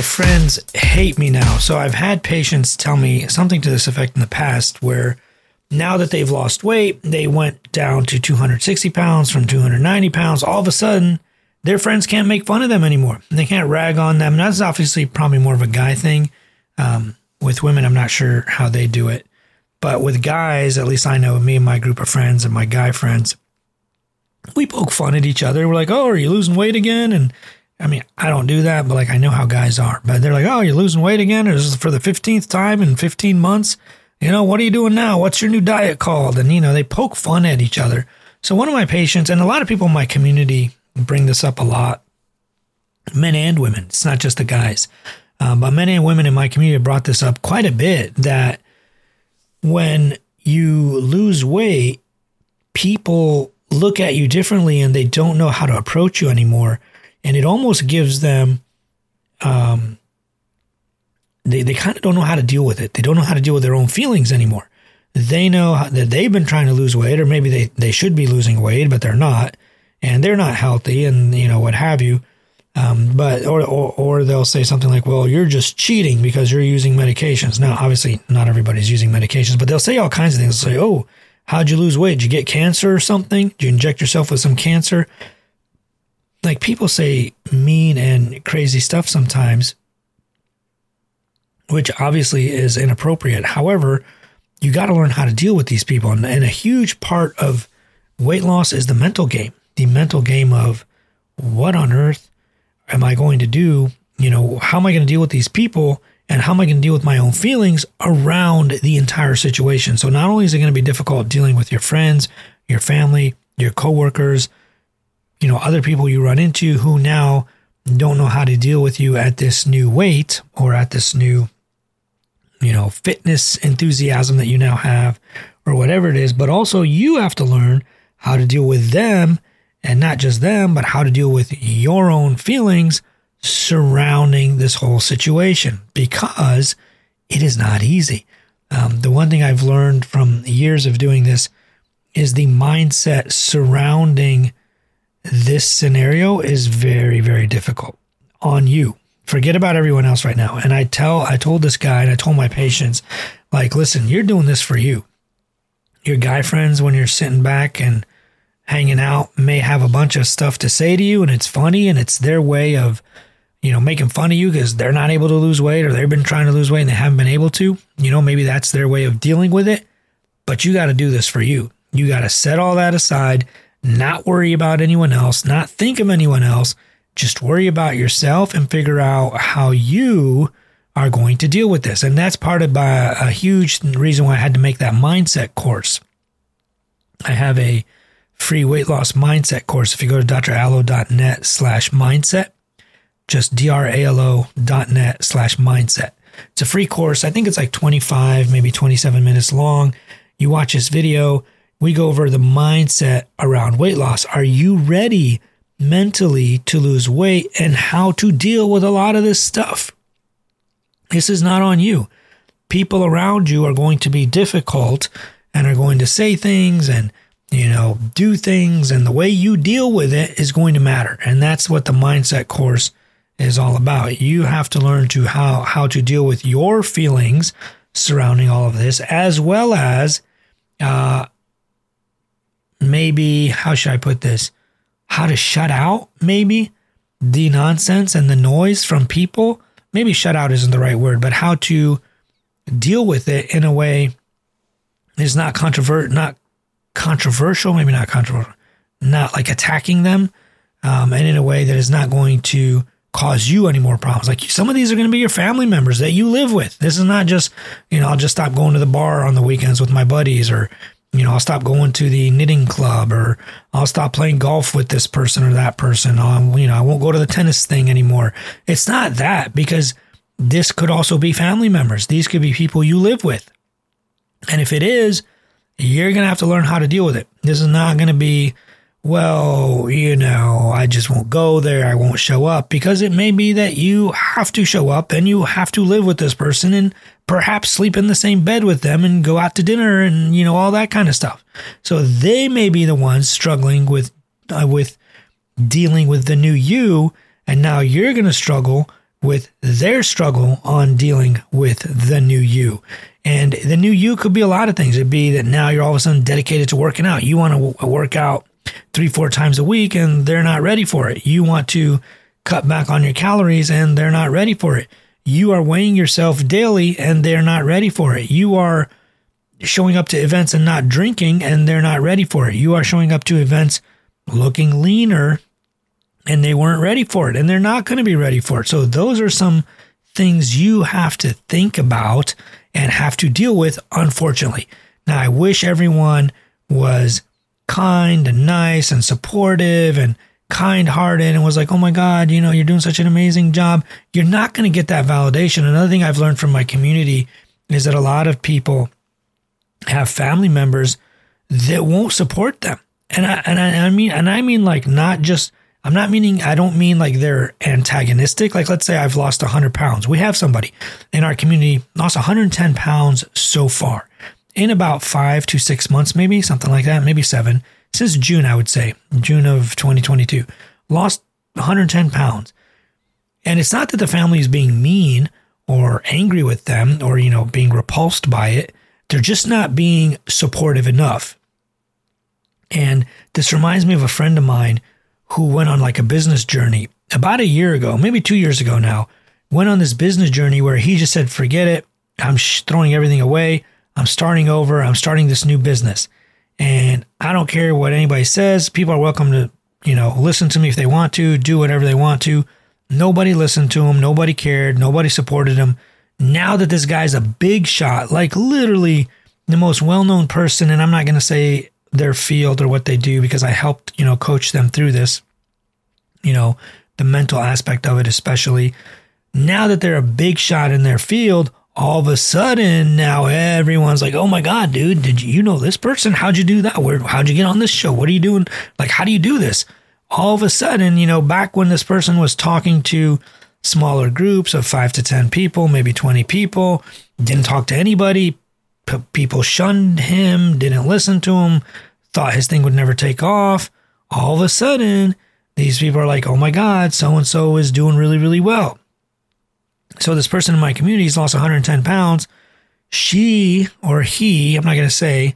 my friends hate me now. So I've had patients tell me something to this effect in the past where now that they've lost weight, they went down to 260 pounds from 290 pounds. All of a sudden, their friends can't make fun of them anymore. They can't rag on them. That's obviously probably more of a guy thing. Um, with women, I'm not sure how they do it. But with guys, at least I know me and my group of friends and my guy friends, we poke fun at each other. We're like, oh, are you losing weight again? And I mean, I don't do that, but like I know how guys are. But they're like, oh, you're losing weight again? Or this is for the 15th time in 15 months? You know, what are you doing now? What's your new diet called? And, you know, they poke fun at each other. So one of my patients, and a lot of people in my community bring this up a lot, men and women, it's not just the guys, um, but men and women in my community brought this up quite a bit that when you lose weight, people look at you differently and they don't know how to approach you anymore. And it almost gives them um, they, they kind of don't know how to deal with it. They don't know how to deal with their own feelings anymore. They know that they've been trying to lose weight, or maybe they, they should be losing weight, but they're not, and they're not healthy, and you know what have you. Um, but or, or or they'll say something like, "Well, you're just cheating because you're using medications." Now, obviously, not everybody's using medications, but they'll say all kinds of things. They'll say, "Oh, how'd you lose weight? Did you get cancer or something? Did you inject yourself with some cancer?" Like people say mean and crazy stuff sometimes, which obviously is inappropriate. However, you got to learn how to deal with these people. And, and, a huge part of weight loss is the mental game, the mental game of what on earth am I going to do? You know, how am I going to deal with these people? And how am I going to deal with my own feelings around the entire situation? So, not only is it going to be difficult dealing with your friends, your family, your coworkers, you know, other people you run into who now don't know how to deal with you at this new weight or at this new you know, fitness enthusiasm that you now have or whatever it is, but also you have to learn how to deal with them and not just them, but how to deal with your own feelings surrounding this whole situation because it is not easy. Um, the one thing I've learned from years of doing this is the mindset surrounding this scenario is very, very difficult on you. Forget about everyone else right now. And I tell, I told this guy and I told my patients, like, listen, you're doing this for you. Your guy friends, when you're sitting back and hanging out, may have a bunch of stuff to say to you and it's funny and it's their way of, you know, making fun of you because they're not able to lose weight or they've been trying to lose weight and they haven't been able to. You know, maybe that's their way of dealing with it. But you got to do this for you. You got to set all that aside, not worry about anyone else, not think of anyone else just worry about yourself and figure out how you are going to deal with this. And that's part of uh, a huge reason why I had to make that mindset course. I have a free weight loss mindset course. If you go to dralo.net slash mindset, just dralo.net slash mindset. It's a free course. I think it's like 25, maybe 27 minutes long. You watch this video. We go over the mindset around weight loss. Are you ready mentally to lose weight and how to deal with a lot of this stuff. This is not on you. People around you are going to be difficult and are going to say things and, you know, do things, and the way you deal with it is going to matter. And that's what the mindset course is all about. You have to learn to how, how to deal with your feelings surrounding all of this, as well as, uh, maybe, how should I put this? how to shut out maybe the nonsense and the noise from people. Maybe shut out isn't the right word, but how to deal with it in a way is not controvert not controversial, maybe not controversial, not like attacking them, um, and in a way that is not going to cause you any more problems. Like some of these are going to be your family members that you live with. This is not just, you know, I'll just stop going to the bar on the weekends with my buddies or, you know, I'll stop going to the knitting club or I'll stop playing golf with this person or that person. I'll, you know, I won't go to the tennis thing anymore. It's not that because this could also be family members. These could be people you live with. And if it is, you're going to have to learn how to deal with it. This is not going to be, well, you know, I just won't go there. I won't show up because it may be that you have to show up and you have to live with this person and perhaps sleep in the same bed with them and go out to dinner and you know all that kind of stuff. So they may be the ones struggling with uh, with dealing with the new you and now you're going to struggle with their struggle on dealing with the new you. And the new you could be a lot of things. It'd be that now you're all of a sudden dedicated to working out. You want to work out three, four times a week and they're not ready for it. You want to cut back on your calories and they're not ready for it. You are weighing yourself daily and they're not ready for it. You are showing up to events and not drinking and they're not ready for it. You are showing up to events looking leaner and they weren't ready for it and they're not going to be ready for it. So those are some things you have to think about and have to deal with, unfortunately. Now, I wish everyone was kind and nice and supportive and kind hearted and was like, oh my God, you know, you're doing such an amazing job. You're not going to get that validation. Another thing I've learned from my community is that a lot of people have family members that won't support them. And I, and I, I mean, and I mean like not just I'm not meaning, I don't mean like they're antagonistic. Like, let's say I've lost 100 pounds. We have somebody in our community lost 110 pounds so far in about five to six months, maybe something like that, maybe seven. Since June, I would say, June of 2022, lost 110 pounds. And it's not that the family is being mean or angry with them or, you know, being repulsed by it. They're just not being supportive enough. And this reminds me of a friend of mine who went on like a business journey about a year ago, maybe two years ago now, went on this business journey where he just said, forget it. I'm throwing everything away. I'm starting over. I'm starting this new business. And I don't care what anybody says. People are welcome to, you know, listen to me if they want to, do whatever they want to. Nobody listened to him. Nobody cared. Nobody supported him. Now that this guy's a big shot, like literally the most well known person, and I'm not going to say their field or what they do because I helped, you know, coach them through this, you know, the mental aspect of it, especially. Now that they're a big shot in their field, all of a sudden now everyone's like, oh my God, dude, did you, you know this person? How'd you do that? Where, how'd you get on this show? What are you doing? Like, how do you do this? All of a sudden, you know, back when this person was talking to smaller groups of five to 10 people, maybe 20 people, didn't talk to anybody, people shunned him, didn't listen to him, thought his thing would never take off. All of a sudden, these people are like, oh my God, so and so is doing really, really well. So this person in my community has lost 110 pounds. She or he, I'm not going to say,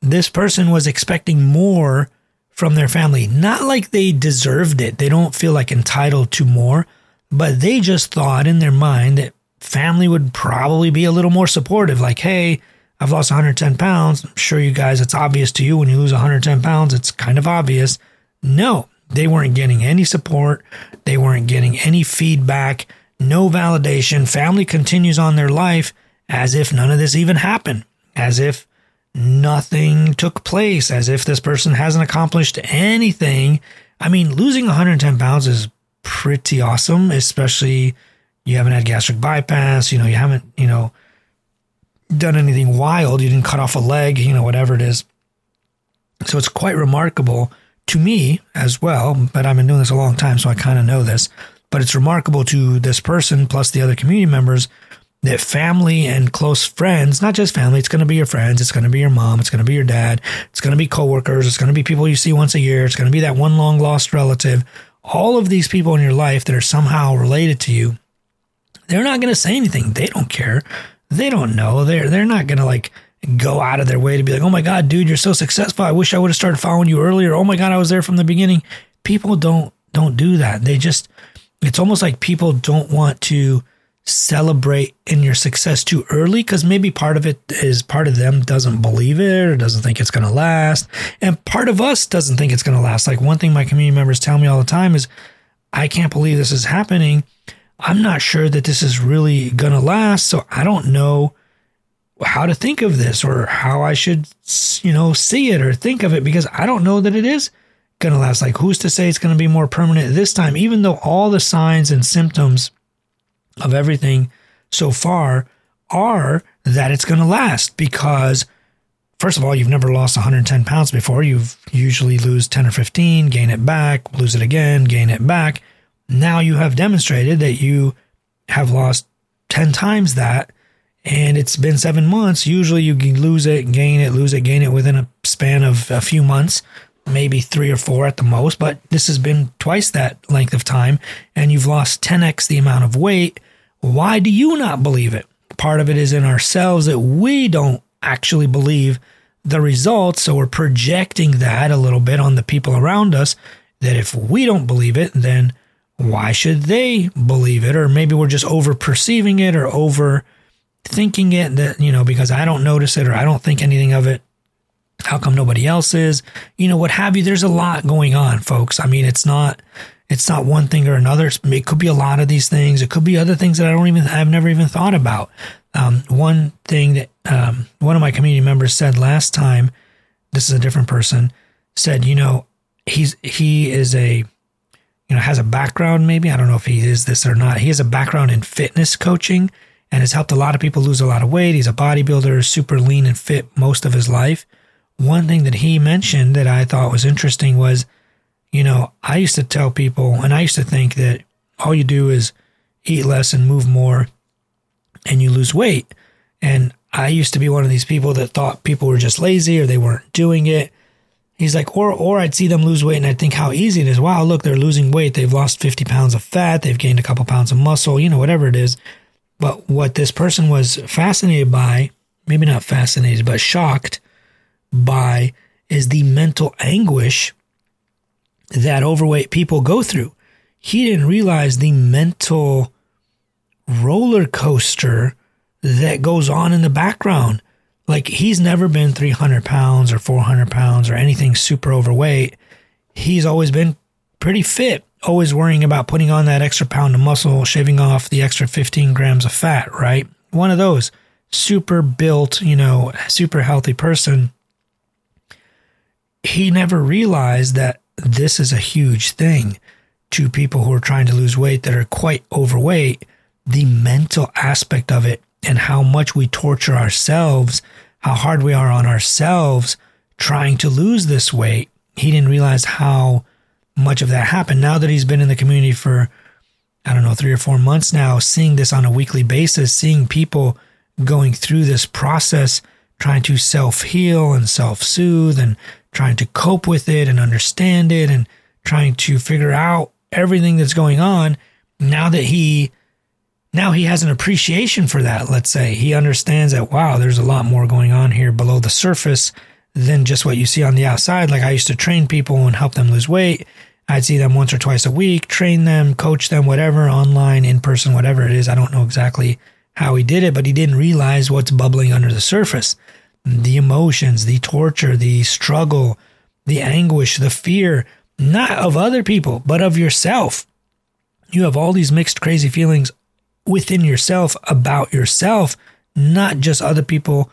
this person was expecting more from their family. Not like they deserved it. They don't feel like entitled to more, but they just thought in their mind that family would probably be a little more supportive. Like, hey, I've lost 110 pounds. I'm sure you guys, it's obvious to you when you lose 110 pounds, it's kind of obvious. No, they weren't getting any support. They weren't getting any feedback, no validation. Family continues on their life as if none of this even happened, as if nothing took place, as if this person hasn't accomplished anything. I mean, losing 110 pounds is pretty awesome, especially you haven't had gastric bypass, you know, you haven't, you know, done anything wild. You didn't cut off a leg, you know, whatever it is. So it's quite remarkable to me as well, but I've been doing this a long time, so I kind of know this. But it's remarkable to this person plus the other community members that family and close friends, not just family, it's going to be your friends, it's going to be your mom, it's going to be your dad, it's going to be coworkers, it's going to be people you see once a year, it's going to be that one long lost relative. All of these people in your life that are somehow related to you, they're not going to say anything. They don't care they don't know. They're they're not gonna like go out of their way to be like, oh my god, dude, you're so successful. I wish I would have started following you earlier. Oh my god, I was there from the beginning. People don't don't do that. They just it's almost like people don't want to celebrate in your success too early because maybe part of it is part of them doesn't believe it or doesn't think it's going to last. And part of us doesn't think it's going to last. Like one thing my community members tell me all the time is i can't believe this is happening. I'm not sure that this is really going to last. So I don't know how to think of this or how I should, you know, see it or think of it because I don't know that it is going to last. Like, who's to say it's going to be more permanent this time, even though all the signs and symptoms of everything so far are that it's going to last because. First of all, you've never lost 110 pounds before. You've usually lose 10 or 15, gain it back, lose it again, gain it back. Now you have demonstrated that you have lost 10 times that and it's been seven months. Usually you lose it, gain it, lose it, gain it within a span of a few months. Maybe three or four at the most, but this has been twice that length of time and you've lost 10x the amount of weight. Why do you not believe it? Part of it is in ourselves that we don't actually believe the results. So we're projecting that a little bit on the people around us that if we don't believe it, then why should they believe it? Or maybe we're just over perceiving it or over thinking it that, you know, because I don't notice it or I don't think anything of it. How come nobody else is? You know, what have you? There's a lot going on, folks. I mean, it's not it's not one thing or another. It could be a lot of these things. It could be other things that I don't even I've never even thought about. Um, one thing that um, one of my community members said last time, this is a different person, said, you know, he's he is a you know has a background maybe I don't know if he is this or not. He has a background in fitness coaching and has helped a lot of people lose a lot of weight. He's a bodybuilder, super lean and fit most of his life one thing that he mentioned that I thought was interesting was, you know, I used to tell people, and I used to think that all you do is eat less and move more and you lose weight. And I used to be one of these people that thought people were just lazy or they weren't doing it. He's like, or or I'd see them lose weight and I'd think how easy it is. Wow, look, they're losing weight. They've lost 50 pounds of fat. They've gained a couple pounds of muscle, you know, whatever it is. But what this person was fascinated by, maybe not fascinated, but shocked, by is the mental anguish that overweight people go through. He didn't realize the mental roller coaster that goes on in the background. Like he's never been 300 pounds or 400 pounds or anything super overweight. He's always been pretty fit, always worrying about putting on that extra pound of muscle, shaving off the extra 15 grams of fat, right? One of those super built, you know, super healthy person he never realized that this is a huge thing to people who are trying to lose weight that are quite overweight. The mental aspect of it and how much we torture ourselves, how hard we are on ourselves trying to lose this weight. He didn't realize how much of that happened. Now that he's been in the community for, I don't know, three or four months now, seeing this on a weekly basis, seeing people going through this process, trying to self heal and self soothe and trying to cope with it and understand it and trying to figure out everything that's going on now that he now he has an appreciation for that let's say. He understands that wow there's a lot more going on here below the surface than just what you see on the outside. Like i used to train people and help them lose weight. I'd see them once or twice a week train them coach them whatever online in person whatever it is. I don't know exactly how he did it but he didn't realize what's bubbling under the surface the emotions, the torture, the struggle, the anguish, the fear, not of other people, but of yourself. You have all these mixed, crazy feelings within yourself about yourself, not just other people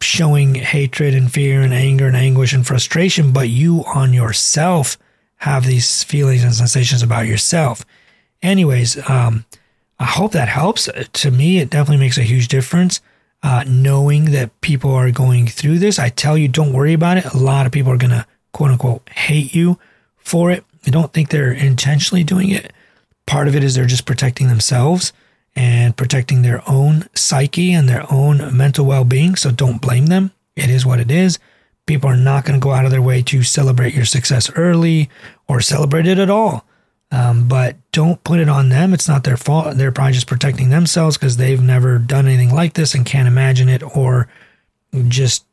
showing hatred and fear and anger and anguish and frustration, but you on yourself have these feelings and sensations about yourself. Anyways, um, I hope that helps. To me, it definitely makes a huge difference uh, knowing that people are going through this. I tell you, don't worry about it. A lot of people are going to quote unquote hate you for it. I don't think they're intentionally doing it. Part of it is they're just protecting themselves and protecting their own psyche and their own mental well being. So don't blame them. It is what it is. People are not going to go out of their way to celebrate your success early or celebrate it at all. Um, but don't put it on them. It's not their fault. They're probably just protecting themselves because they've never done anything like this and can't imagine it, or just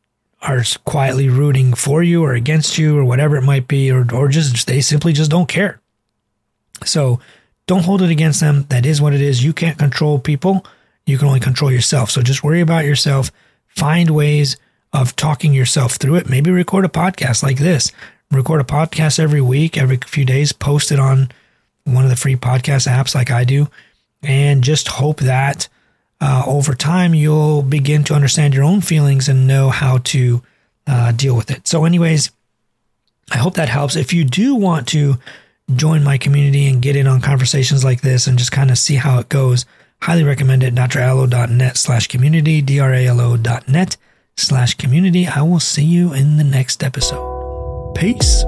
are quietly rooting for you or against you or whatever it might be, or or just they simply just don't care. So don't hold it against them. That is what it is. You can't control people. You can only control yourself. So just worry about yourself. Find ways of talking yourself through it. Maybe record a podcast like this. Record a podcast every week, every few days, post it on one of the free podcast apps like I do, and just hope that uh, over time you'll begin to understand your own feelings and know how to uh, deal with it. So, anyways, I hope that helps. If you do want to join my community and get in on conversations like this and just kind of see how it goes, highly recommend it. dralo.net slash community, D-R-A-L-O dot net slash community. I will see you in the next episode. Peace.